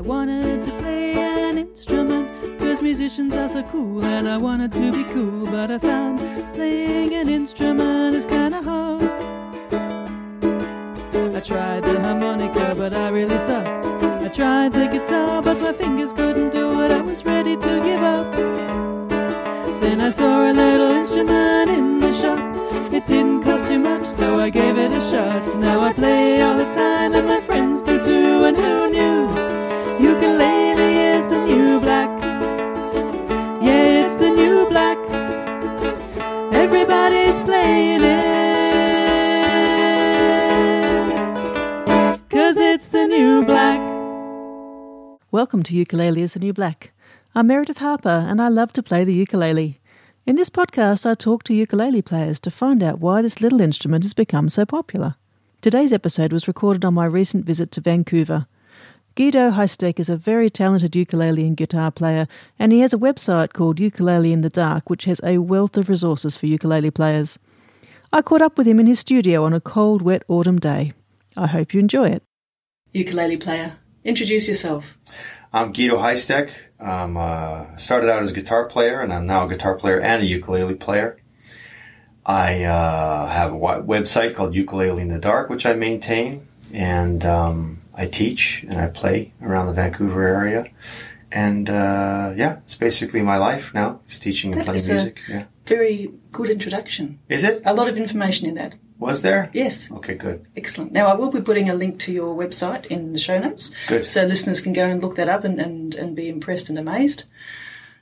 I wanted to play an instrument, cause musicians are so cool, and I wanted to be cool, but I found playing an instrument is kinda hard. I tried the harmonica, but I really sucked. I tried the guitar, but my fingers couldn't do it, I was ready to give up. Then I saw a little instrument in the shop. It didn't cost too much, so I gave it a shot. Now I play all the time, and my friends do too. And who knew? Everybody's playing it. Cause it's the new black. Welcome to Ukulele is the New Black. I'm Meredith Harper, and I love to play the ukulele. In this podcast, I talk to ukulele players to find out why this little instrument has become so popular. Today's episode was recorded on my recent visit to Vancouver. Guido Heistek is a very talented ukulele and guitar player, and he has a website called Ukulele in the Dark, which has a wealth of resources for ukulele players. I caught up with him in his studio on a cold, wet autumn day. I hope you enjoy it. Ukulele player, introduce yourself. I'm Guido Heistek. I'm uh, started out as a guitar player, and I'm now a guitar player and a ukulele player. I uh, have a website called Ukulele in the Dark, which I maintain, and um, I teach and I play around the Vancouver area. And uh, yeah, it's basically my life now. It's teaching and That playing music. Yeah, Very good introduction. is it? A lot of information in that. Was there? Yes, Okay, good. excellent. Now, I will be putting a link to your website in the show notes. Good. So listeners can go and look that up and, and, and be impressed and amazed.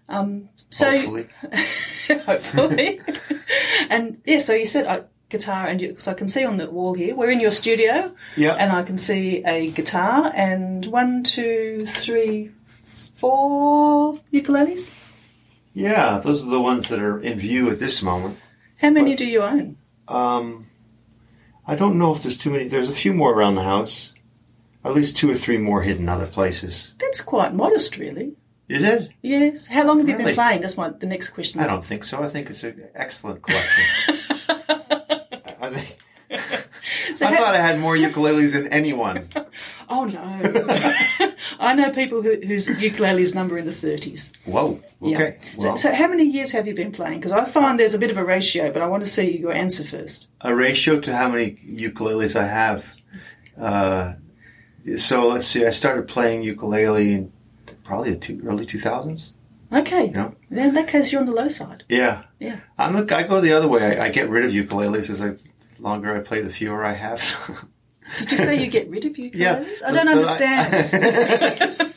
Um, so Hopefully. hopefully. and yeah, so you said uh, guitar, and you, so I can see on the wall here. We're in your studio, Yeah. and I can see a guitar and one, two, three, four ukuleles. yeah, those are the ones that are in view at this moment. How many do you own? Um, I don't know if there's too many. There's a few more around the house. At least two or three more hidden other places. That's quite modest, really. Is it? Yes. How long have you been playing? That's my the next question. I don't think so. I think it's an excellent collection. So I how- thought I had more ukuleles than anyone. Oh no! I know people who, whose ukuleles number in the thirties. Whoa. Okay. So, Well, so, how many years have you been playing? Because I find there's a bit of a ratio, but I want to see your answer first. a ratio to how many ukuleles I have. Uh, so let's see. I started playing ukulele in probably the two, early 2000s. Okay. Yeah. Then in that case, you're on the low side. Yeah. Yeah. I'm I go the other way. I, I get rid of ukuleles as I, the longer I play, the fewer I have. Did you say you get rid of ukuleles? Yeah. I don't understand.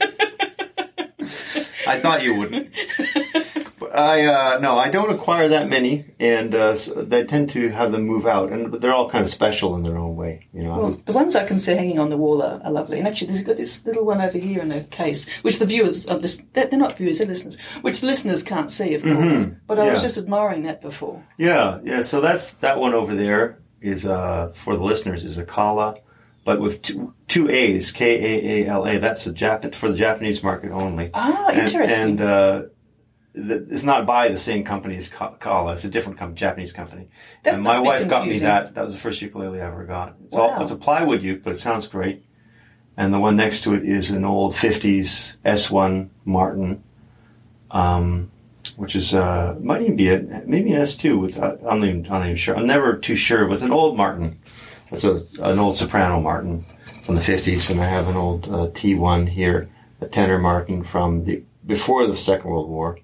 I thought you wouldn't. But I uh, no, I don't acquire that many, and uh, so they tend to have them move out, and they're all kind of special in their own way. You know, well, the ones I can see hanging on the wall are, are lovely. And actually, there's got this little one over here in a case, which the viewers, of this, they're not viewers, they're listeners, which the listeners can't see, of course. But I was just admiring that before. yeah, yeah. So that's that one over there is uh, for the listeners is a kala, but with two, two A's, K A A L A. That's the Jap- for the Japanese market only. Ah, And- interesting. And, uh, the, it's not by the same company as Kala. It's a different com- Japanese company. That and my wife got me that. That was the first ukulele I ever got. It's Wow. all it's a plywood uke, but it sounds great. And the one next to it is an old '50s S1 Martin, um, which is uh, might even be a maybe an S2. With uh, I'm not even, I'm not even sure. I'm never too sure. But it's an old Martin. It's a, an old soprano Martin from the '50s, and I have an old uh, T1 here, a tenor Martin from the before the Second World War.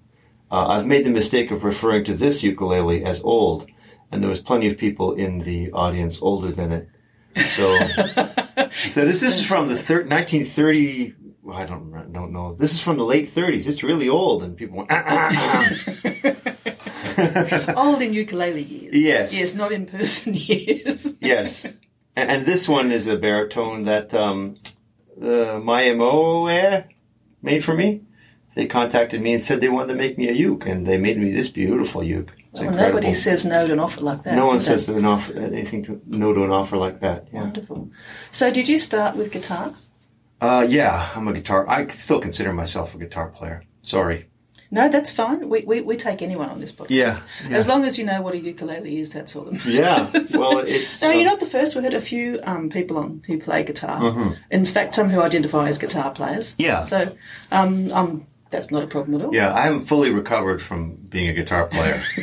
Uh, I've made the mistake of referring to this ukulele as old, and there was plenty of people in the audience older than it. So, so this is from the thir- 1930. Well, I don't don't know. This is from the late 30s. It's really old, and people went. "Ah, ah, ah." Old in ukulele years. Yes. Yes, not in person years. yes, and, and this one is a baritone that um, the MO made for me. They contacted me and said they wanted to make me a uke, and they made me this beautiful uke. It's Well, incredible. nobody says no to an offer like that. No one says an offer, anything to no to an offer like that. Yeah. Wonderful. So, did you start with guitar? Uh, yeah, I'm a guitar. I still consider myself a guitar player. Sorry. No, that's fine. We, we, we take anyone on this podcast. Yeah, yeah. As long as you know what a ukulele is, that's all. that Yeah, well, it's, no, um, you're not the first. We've had a few um, people on who play guitar. Mm-hmm. In fact, some who identify as guitar players. Yeah. So um, um, that's not a problem at all. Yeah, I haven't fully recovered from being a guitar player.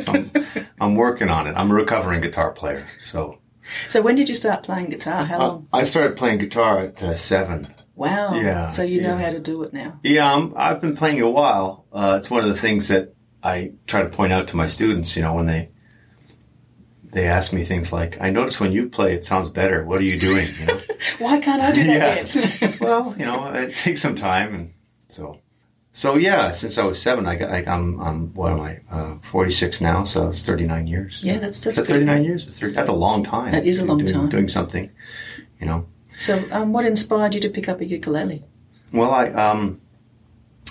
So I'm, I'm working on it. I'm a recovering guitar player. So So when did you start playing guitar? How long? I started playing guitar at uh, seven. Wow. yeah, So you know yeah. how to do it now. Yeah, I'm, I've been playing a while. Uh, it's one of the things that I try to point out to my students. You know, when they they ask me things like, "I notice when you play, it sounds better. What are you doing?" You know. Why can't I do Yeah. that yet? well, you know, it takes some time, and so, so yeah. Since I was seven, I got like I'm I'm what am I uh, 46 now, so it's 39 years. yeah, that's that's that pretty 39 years? 30 That's a long time. That is a long doing, time. Doing something, you know. So, um, what inspired you to pick up a ukulele? Well, I um,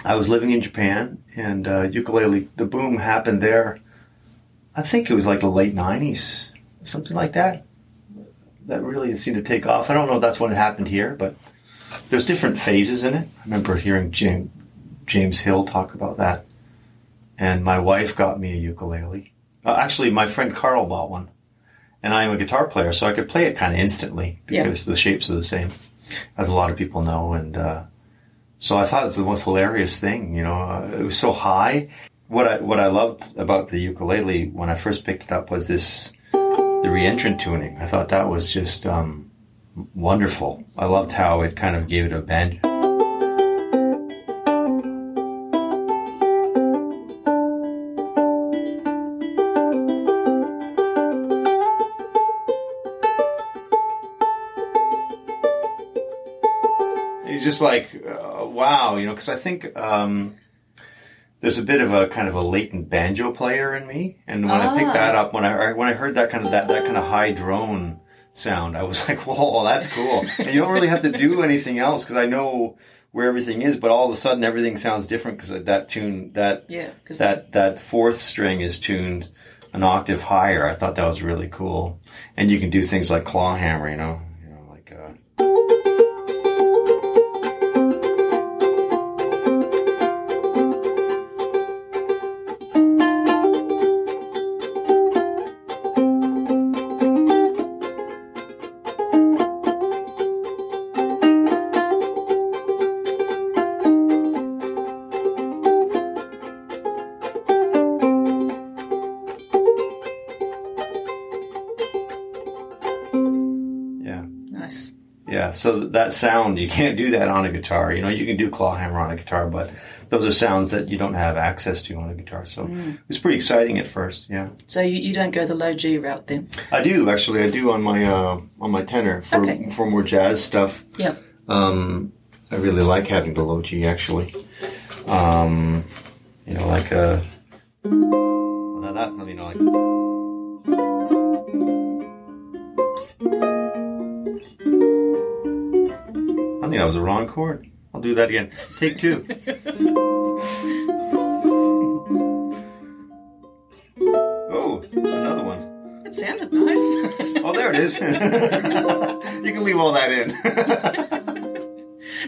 I was living in Japan, and uh, ukulele. The boom happened there. I think it was like the late '90s, something like that. That really seemed to take off. I don't know if that's when it happened here, but there's different phases in it. I remember hearing James, James Hill talk about that. And my wife got me a ukulele. Uh, actually, my friend Carl bought one, and I am a guitar player, so I could play it kind of instantly Yeah. because the shapes are the same, as a lot of people know. And uh, so I thought it's the most hilarious thing. You know, uh, it was so high. What I what I loved about the ukulele when I first picked it up was this the reentrant tuning. I thought that was just um, wonderful. I loved how it kind of gave it a bend. Just like uh, wow, you know, because I think um, there's a bit of a kind of a latent banjo player in me, and when I picked Ah. that up, when I when I heard that kind of that that kind of high drone sound, I was like, whoa, that's cool. and you don't really have to do anything else because I know where everything is, but all of a sudden everything sounds different because that tune that Yeah, because that that fourth string is tuned an octave higher. I thought that was really cool, and you can do things like claw hammer, you know, so that sound you can't do that on a guitar. You know, you can do claw hammer on a guitar, but those are sounds that you don't have access to on a guitar. So Mm. it was pretty exciting at first. Yeah, So you, you don't go the low G route then? I do actually. I do on my uh, on my tenor for Okay. for more jazz stuff. Yeah. Um, I really like having the low G actually. Um, you know, like a. Well, that's not you know like. I that was the wrong chord. I'll do that again. Take two. oh, another one. It sounded nice. Oh, there it is. you can leave all that in.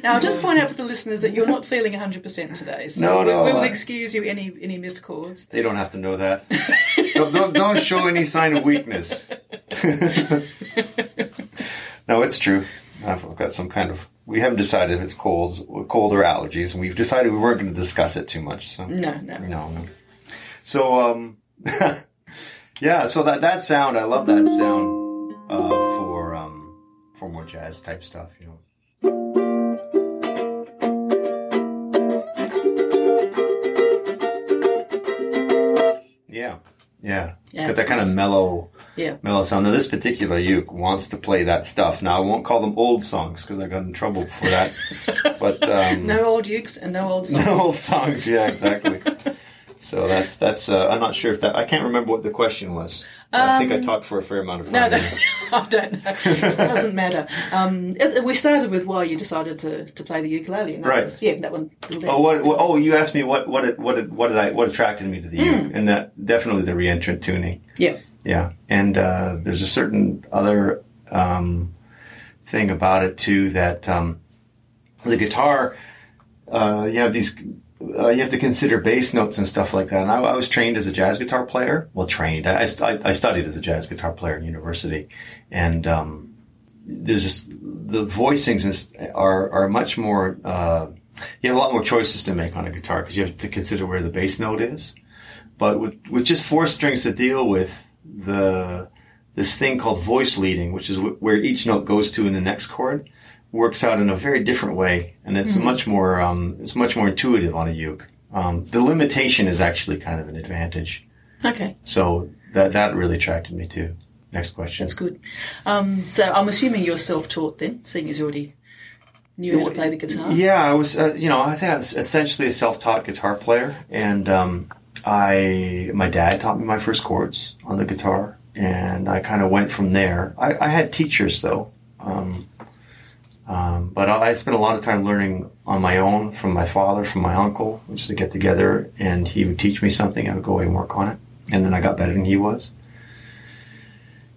now, I'll just point out for the listeners that you're not feeling 100% today. So No, we, no, we will I- excuse you any any missed chords. They don't have to know that. don't, don't, don't show any sign of weakness. no, it's true. I've got some kind of. We haven't decided if it's cold, cold or allergies, and we've decided we weren't going to discuss it too much. So No, no. no. So um, yeah. So that that sound, I love that sound uh, for um, for more jazz type stuff. You know. Yeah, yeah. It's Yeah, got that kind of mellow, Yeah. Now, this particular uke wants to play that stuff. Now, I won't call them old songs because I got in trouble for that. but um, No old ukes and no old songs. no old songs. Yeah, exactly. so that's that's. Uh, I'm not sure if that. I can't remember what the question was. I think I talked for a fair amount of Um, No, time. no, I don't know. It doesn't matter. Um, it- we started with why you decided to, to play the ukulele. And that Right. Was, yeah, that one. Oh, what, what? Oh, you asked me what what it- what it- what did I what attracted me to the uke, Hmm. and that definitely the reentrant tuning. Yeah. Yeah, and uh, there's a certain other um, thing about it too that um, the guitar uh, you have these. Uh, you have to consider bass notes and stuff like that. And I, I was trained as a jazz guitar player. Well, trained. I, I, I studied as a jazz guitar player in university, and um, there's just, the voicings are are much more. Uh, you have a lot more choices to make on a guitar because you have to consider where the bass note is. But with with just four strings to deal with, the this thing called voice leading, which is wh- where each note goes to in the next chord, works out in a very different way, and it's much more um, it's much more intuitive on a uke. Um, the limitation is actually kind of an advantage, Okay, so that that really attracted me too. Next question. that's good. Um, so I'm assuming you're self-taught then, seeing as you already knew how to play the guitar. Yeah, I was. Uh, you know, I think I was essentially a self-taught guitar player, and um, I my dad taught me my first chords on the guitar, and I kind of went from there. I, I had teachers though, um, um, but I, I spent a lot of time learning on my own from my father, from my uncle. We used to get together, and he would teach me something. I would go away and work on it, and then I got better than he was.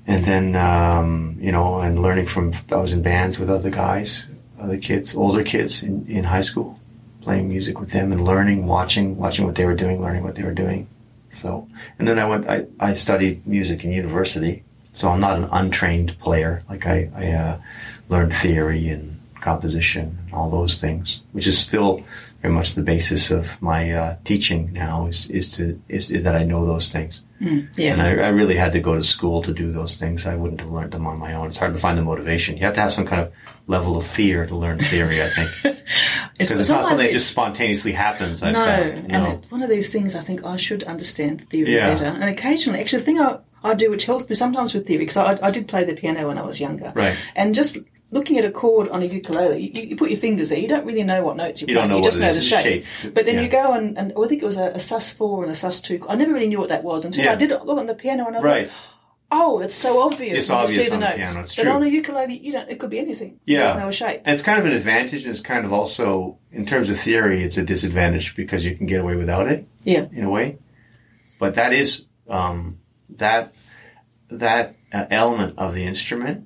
And then, um, you know, and learning from, I was in bands with other guys, other kids, older kids in, in high school, playing music with them and learning, watching, watching what they were doing, learning what they were doing. So, and then I went, I, I studied music in university. So I'm not an untrained player. Like I, I uh, learned theory and composition and all those things, which is still very much the basis of my uh, teaching now is, is to, is that I know those things. Yeah. And I, I really had to go to school to do those things. I wouldn't have learned them on my own. It's hard to find the motivation. You have to have some kind of level of fear to learn theory, I think. Because it's on not something that just spontaneously happens, I No, found. and it's one of these things I think I should understand theory Yeah. better. And occasionally, actually, the thing I, I do which helps me sometimes with theory, because I, I did play the piano when I was younger. Right. And just looking at a chord on a ukulele, you, you put your fingers there, you don't really know what notes you're You playing, you just know the shape. shape. But then Yeah. you go and, and I think it was a, a sus4 and a sus2. I never really knew what that was until Yeah. I did look on the piano and I Right. thought, oh, it's so obvious It's when obvious you see the on the notes. piano, it's but true. on a ukulele, you don't, it could be anything. Yeah. There's no shape. And it's kind of an advantage, and it's kind of also, in terms of theory, it's a disadvantage because you can get away without it. Yeah. in a way. But that is um, that that uh, element of the instrument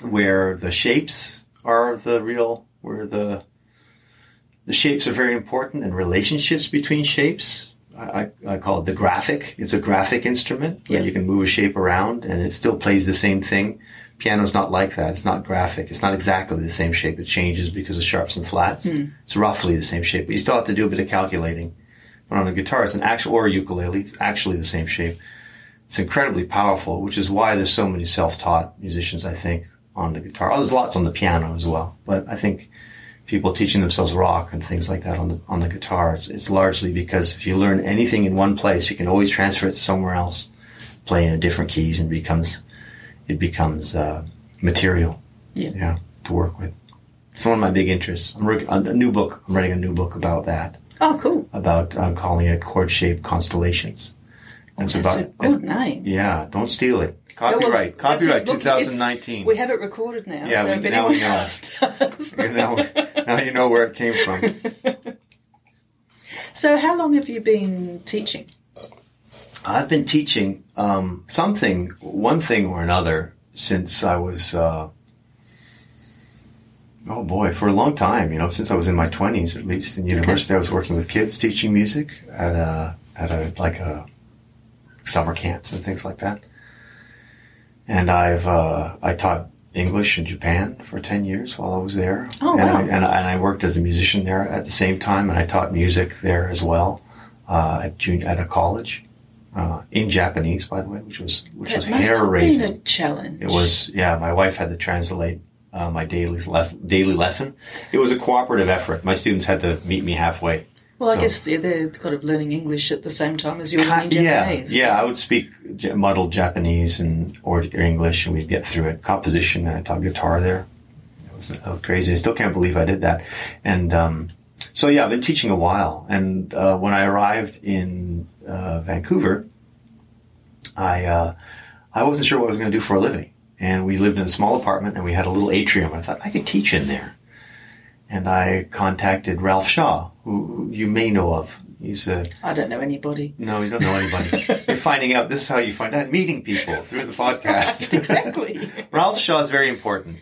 where the shapes are the real, where the the shapes are very important, and relationships between shapes. I, I call it the graphic. It's a graphic instrument where Yeah. you can move a shape around and it still plays the same thing. Piano's not like that. It's not graphic. It's not exactly the same shape. It changes because of sharps and flats. Hmm. It's roughly the same shape, but you still have to do a bit of calculating. But on a guitar, it's an actual, or a ukulele, it's actually the same shape. It's incredibly powerful, which is why there's so many self-taught musicians, I think, on the guitar. Oh, there's lots on the piano as well, but I think people teaching themselves rock and things like that on the on the guitar, it's, it's largely because if you learn anything in one place, you can always transfer it to somewhere else, play in different keys, and becomes it becomes uh, material, Yeah. yeah, to work with. It's one of my big interests. I'm working on a new book. I'm writing a new book about that Oh, cool. about I'm calling it chord shaped constellations. And it's That's a about it's- name. yeah, don't steal it. Oh, well, Copyright, that's it. copyright, Look, 2019. We have it recorded now. Yeah, so we- if now anyone we know. does. you know, now you know where it came from. So, how long have you been teaching? I've been teaching um, something, one thing or another, since I was, uh, oh boy, for a long time. You know, since I was in my twenties, at least in university, I was working with kids teaching music at a at a like a summer camps and things like that. And I've uh, I taught English in Japan for ten years while I was there. Oh, and wow. I, and, I, and I worked as a musician there at the same time, and I taught music there as well uh, at junior, at a college uh, in Japanese, by the way, which was which That was hair raising. challenge. It was, yeah. My wife had to translate uh, my daily les- daily lesson. It was a cooperative effort. My students had to meet me halfway. Well, I So- guess they're, they're kind of learning English at the same time as you're learning Japanese. yeah. yeah. I would speak muddled Japanese and or, English, and we'd get through it. Composition, and I taught guitar there. It was, it was crazy. I still can't believe I did that. And um, so, yeah, I've been teaching a while. And uh, when I arrived in uh, Vancouver, I uh, I wasn't sure what I was going to do for a living. And we lived in a small apartment, and we had a little atrium. And I thought I could teach in there. And I contacted Ralph Shaw, who you may know of. He's a I don't know anybody. no, you don't know anybody. You're finding out. This is how you find out. Meeting people through the podcast. exactly. Ralph Shaw is very important.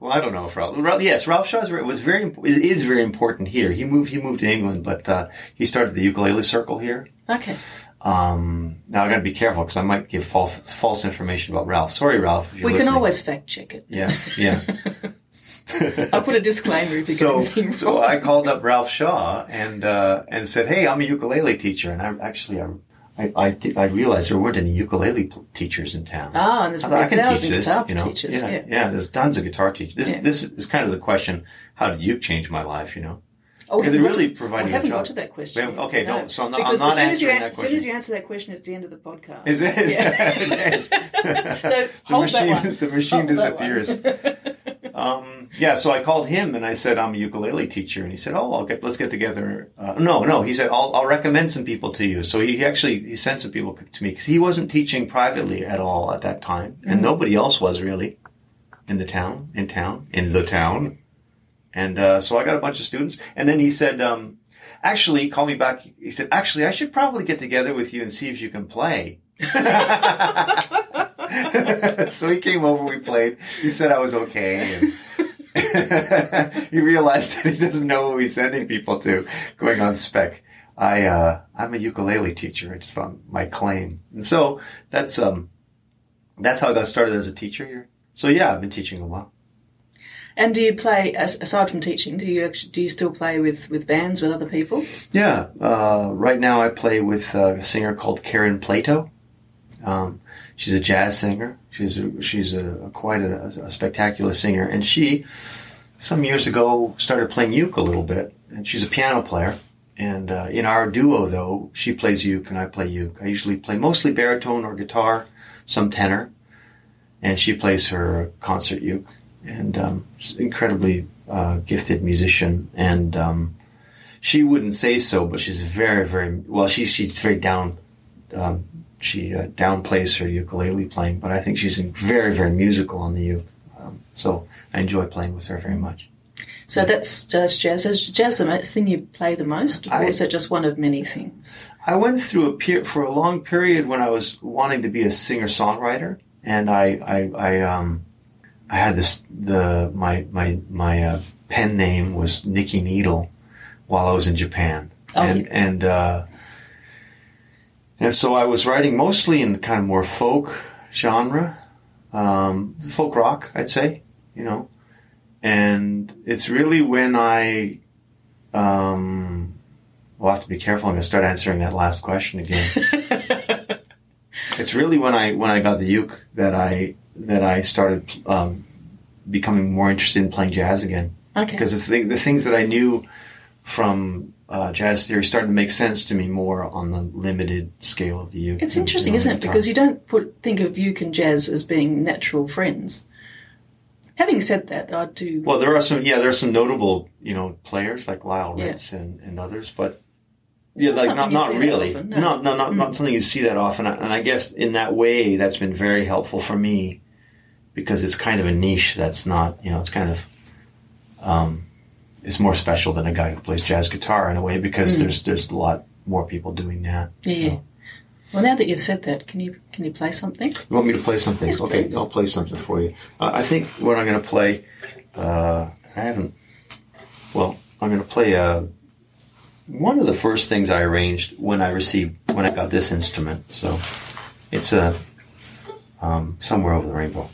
Well, I don't know if Ralph. Ralph yes, Ralph Shaw was very is very important here. He moved he moved to England, but uh, he started the ukulele circle here. Okay. Um, now I got to be careful because I might give false false information about Ralph. Sorry, Ralph. We listening. can always fact check it. Yeah, yeah. I'll put a disclaimer if you so, get anything So I called up Ralph Shaw and uh, and said, "Hey, I'm a ukulele teacher, and I actually I I, I, th- I, realized there weren't any ukulele p- teachers in town. Oh, and there's I, can teach this, guitar you know. teachers. Yeah, yeah. yeah, there's tons of guitar teachers. This, Yeah. this is kind of the question: How did you change my life? You know, Oh, because it really to- provided we haven't got to that question. Okay, no. don't- so I'm not- I'm because not as soon as an- that as soon as you answer that question, it's the end of the podcast. Is it? Yeah. so the machine, one. the machine Hold disappears. Um, yeah, so I called him and I said I'm a ukulele teacher, and he said, "Oh, I'll get let's get together." Uh, no, no, he said I'll, I'll recommend some people to you. So he actually he sent some people to me because he wasn't teaching privately at all at that time, and nobody else was really in the town, in town, in the town. And uh, so I got a bunch of students, and then he said, um, "Actually, call me back." He said, "Actually, I should probably get together with you and see if you can play." so he came over, we played. He said I was okay. And he realized that he doesn't know who he's sending people to going on spec. I, uh, I'm a ukulele teacher, I just on my claim. And so that's, um, that's how I got started as a teacher here. So yeah, I've been teaching a while. And do you play aside from teaching? Do you do you still play with, with bands with other people? Yeah, uh, right now I play with uh, a singer called Karin Plato. Um, she's a jazz singer. She's a, she's a, quite a, a spectacular singer, and she some years ago started playing uke a little bit. And she's a piano player. And uh, in our duo, though, she plays uke and I play uke. I usually play mostly baritone or guitar, some tenor, and she plays her concert uke. And um, she's an incredibly uh, gifted musician, and um, she wouldn't say so, but she's very, very well. She's she's very down. Um, she uh, downplays her ukulele playing, but I think she's very, very musical on the uke. Um, so I enjoy playing with her very much. So that's just jazz. Is jazz the thing you play the most, or I- is it just one of many things? I went through a per- for a long period when I was wanting to be a singer songwriter, and I I, I um I had this the my my my uh, pen name was Nikki Needle while I was in Japan, Oh, and yeah. and uh, and so I was writing mostly in the kind of more folk genre, um, folk rock, I'd say, you know, and it's really when I um, We'll have to be careful. I'm going to start answering that last question again. it's really when I when I got the uke that I that I started um, becoming more interested in playing jazz again. Okay. Because the, thing, the things that I knew from uh, jazz theory started to make sense to me more on the limited scale of the uke. It's interesting, isn't it? Because you don't put think of uke and jazz as being natural friends. Having said that, I do. Well, there are some, yeah, there are some notable, you know, players like Lyle Yeah. Ritz and, and others, but yeah, Not like not not really, often, no, no. no, not not something you see that often. And I guess in that way, that's been very helpful for me because it's kind of a niche that's not, you know, it's kind of, um, it's more special than a guy who plays jazz guitar in a way because there's there's a lot more people doing that. Mm. yeah. So. Well, now that you've said that, can you can you play something? You want me to play something? Yes, okay, please. I'll play something for you. Uh, I think what I'm going to play, uh, I haven't. Well, I'm going to play uh, one of the first things I arranged when I received when I got this instrument. So it's a um, somewhere over the rainbow.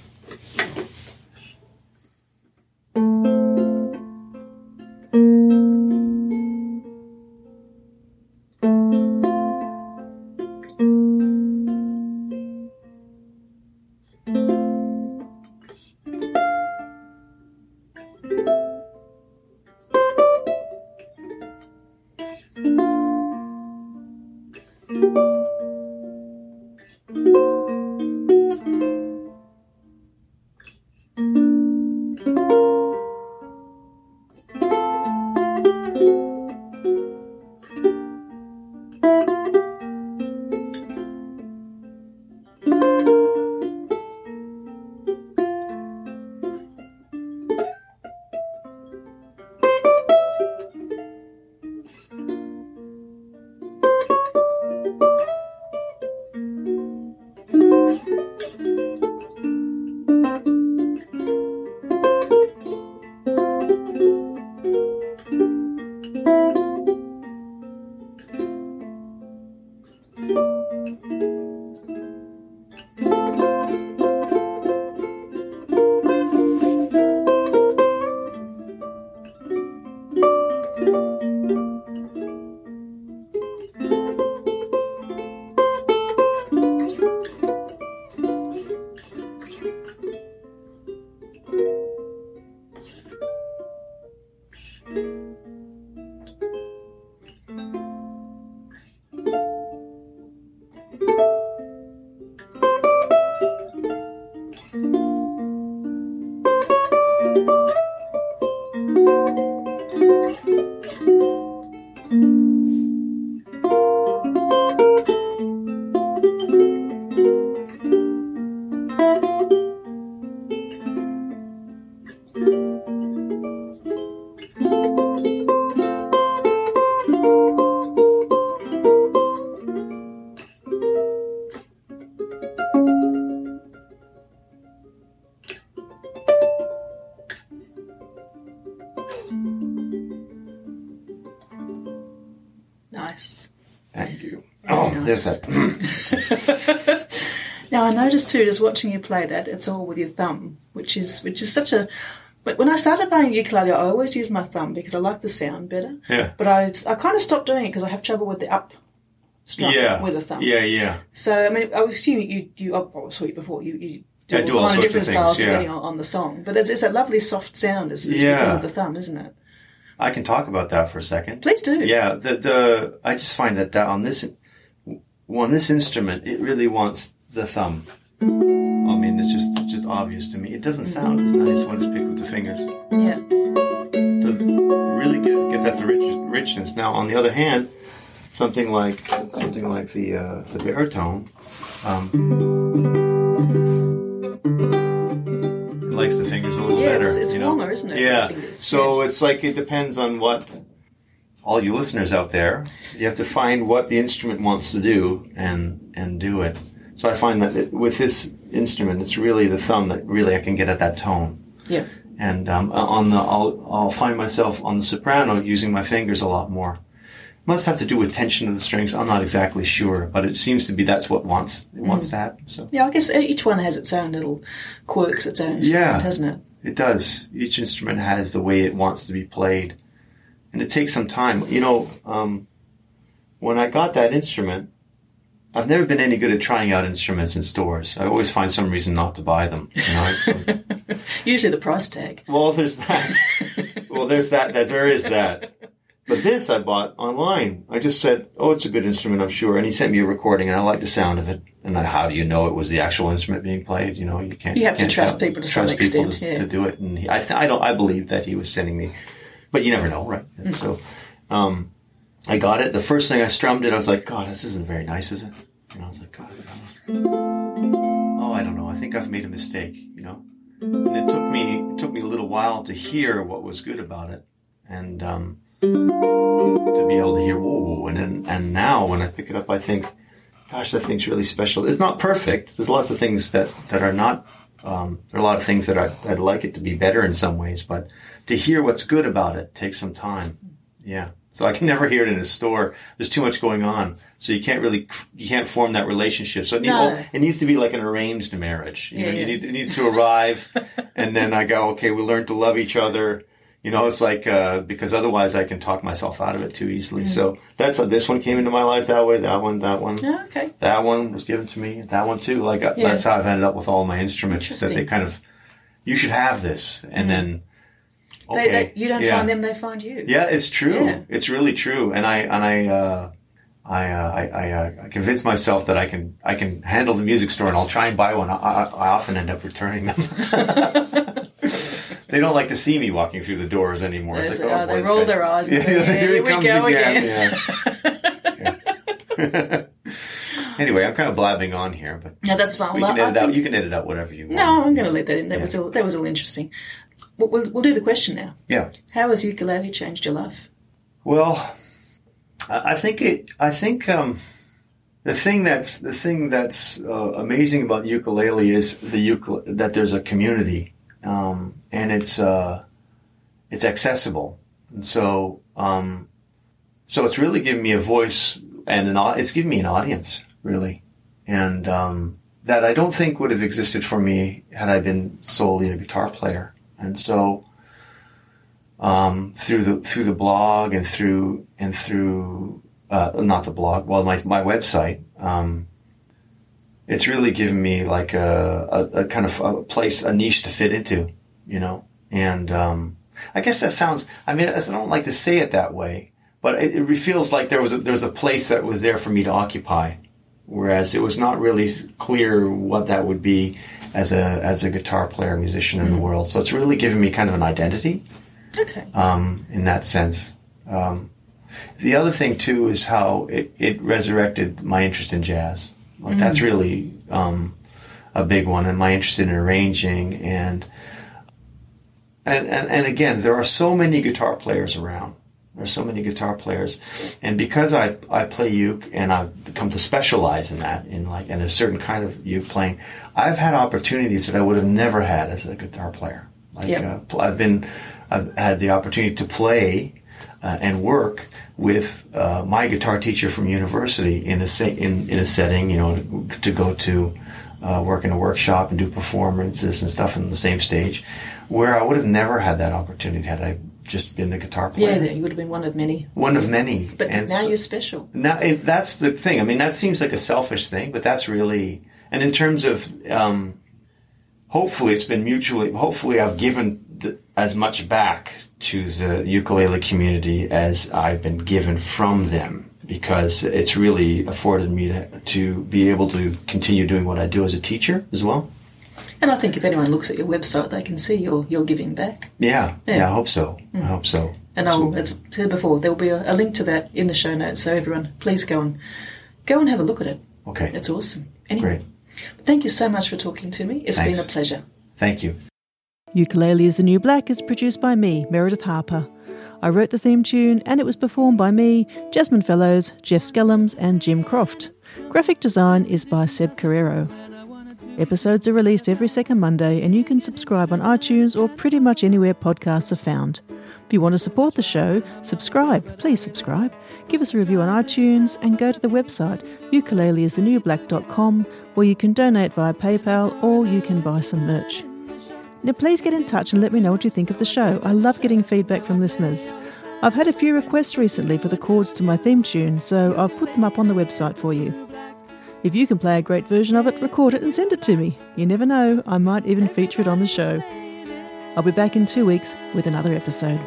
There's that. Now I noticed too, just watching you play that, it's all with your thumb, which is which is such a. But when I started playing ukulele, I always used my thumb because I like the sound better. Yeah. But I I kind of stopped doing it because I have trouble with the up strum yeah. with a thumb. Yeah, yeah. So I mean, I assume you you oh, I saw you before. You you do I all do all kind of sorts of different things, styles yeah. depending on, on the song. But it's, it's that lovely soft sound. It's, it's Yeah. because of the thumb, isn't it? I can talk about that for a second. Please do. Yeah, the the I just find that, that on this on this instrument, it really wants the thumb. I mean, it's just just obvious to me. It doesn't sound as nice when it's picked with the fingers. Yeah. It doesn't really get, gets at the rich, richness. Now, on the other hand, something like something like the uh, the baritone, um, likes the fingers a little Yeah, better. it's, it's you know? warmer, isn't it? Yeah. with the fingers? So it's like it depends on what all you listeners out there. You have to find what the instrument wants to do and and do it. So I find that it, with this instrument, it's really the thumb that really I can get at that tone. yeah. And um, on the I'll I'll find myself on the soprano using my fingers a lot more. Must have to do with tension of the strings. I'm not exactly sure, but it seems to be that's what wants it wants Mm. to happen. So Yeah, I guess each one has its own little quirks, its own sound, Yeah. hasn't it? It does. Each instrument has the way it wants to be played, and it takes some time. You know, um, when I got that instrument, I've never been any good at trying out instruments in stores. I always find some reason not to buy them. You know, like, Usually the price tag. well, there's that. well, there's that. That there is that. But this I bought online. I just said, "Oh, it's a good instrument, I'm sure." And he sent me a recording, and I like the sound of it. And I, how do you know it was the actual instrument being played? You know, you can't. You have to can't trust tell- people to some trust people extent, to, yeah. to do it. And he, I, th- I don't. I believe that he was sending me, but you never know, right? Mm-hmm. So, um, I got it. The first thing I strummed it, I was like, "God, this isn't very nice, is it?" And I was like, "God, oh, I don't know. I think I've made a mistake." You know. And it took me it took me a little while to hear what was good about it, and um, to be able to hear whoa, and then and now when I pick it up, I think, gosh, that thing's really special. It's not perfect. There's lots of things that that are not. Um, there are a lot of things that I, I'd like it to be better in some ways, but to hear what's good about it takes some time. Yeah. So I can never hear it in a store. There's too much going on, so you can't really you can't form that relationship. So it, need- No. it needs to be like an arranged marriage. You know, Yeah, you yeah. need, it needs to arrive, and then I go, okay, we learn to love each other. You know, it's like uh, because otherwise I can talk myself out of it too easily. So that's how this one came into my life that way. That one, that one, Yeah, okay. that one was given to me. That one too. Like uh, Yeah. that's how I've ended up with all my instruments. That they kind of, you should have this, and then. They, Okay, they, you don't yeah. find them, they find you. Yeah, it's true. Yeah. It's really true. And I and I uh, I uh, I, I, uh, I convince myself that I can I can handle the music store, and I'll try and buy one. I, I, I often end up returning them. they don't like to see me walking through the doors anymore. They It's like, oh, boy, they roll their eyes Yeah, "Yeah, here here he we comes go again. Yeah. anyway, I'm kind of blabbing on here, but No, that's fine. we Well, can I edit out. You can edit out whatever you want. No, I'm going to leave that in. That was all, that was all interesting. We'll, we'll, we'll do the question now. Yeah. How has ukulele changed your life? Well, I I think it. I think um, the thing that's the thing that's uh, amazing about ukulele is the ukulele that there's a community, um, and it's uh, it's accessible, and so um, so it's really given me a voice and an it's given me an audience really, and um, that I don't think would have existed for me had I been solely a guitar player, and so um, through the through the blog and through and through uh, not the blog, well my my website. It's really given me like a, a, a kind of a place, a niche to fit into, you know. And um, I guess that sounds. I mean, I don't like to say it that way, but it, it feels like there was a, there was a place that was there for me to occupy, whereas it was not really clear what that would be as a as a guitar player musician in the world. So it's really given me kind of an identity Okay. um, in that sense. Um, the other thing too is how it, it resurrected my interest in jazz. Like that's really um, a big one, and my interest in arranging and, and and and again, there are so many guitar players around. There are so many guitar players, and because I I play uke and I've come to specialize in that in like in a certain kind of uke playing, I've had opportunities that I would have never had as a guitar player. Like Yep. uh, I've been I've had the opportunity to play uh, and work with uh, my guitar teacher from university in a sa- in, in a setting, you know, to, to go to uh, work in a workshop and do performances and stuff on the same stage, where I would have never had that opportunity had I just been a guitar player. Yeah, you would have been one of many. One of many. But and now so, you're special. Now it, that's the thing. I mean, that seems like a selfish thing, but that's really. And in terms of, um, hopefully, it's been mutually. Hopefully, I've given as much back to the ukulele community as I've been given from them because it's really afforded me to, to be able to continue doing what I do as a teacher as well. And I think if anyone looks at your website, they can see you're, you're giving back. Yeah, yeah, yeah I hope so. Mm. I hope so. And I'll, as I said before, there will be a, a, link to that in the show notes. So everyone, please go and go and have a look at it. Okay, it's awesome. Anyway, Great. thank you so much for talking to me. It's Thanks. been a pleasure. Thank you. Ukulele is the New Black is produced by me, Meredith Harper. I wrote the theme tune and it was performed by me, Jasmine Fellows, Jeff Skellums, and Jim Croft. Graphic design is by Seb Carrero. Episodes are released every second Monday, and you can subscribe on iTunes or pretty much anywhere podcasts are found. If you want to support the show, subscribe. Please subscribe. Give us a review on iTunes and go to the website ukuleleisthenewblack.com where you can donate via PayPal or you can buy some merch. Now, please get in touch and let me know what you think of the show. I love getting feedback from listeners. I've had a few requests recently for the chords to my theme tune, so I've put them up on the website for you. If you can play a great version of it, record it and send it to me. You never know, I might even feature it on the show. I'll be back in two weeks with another episode.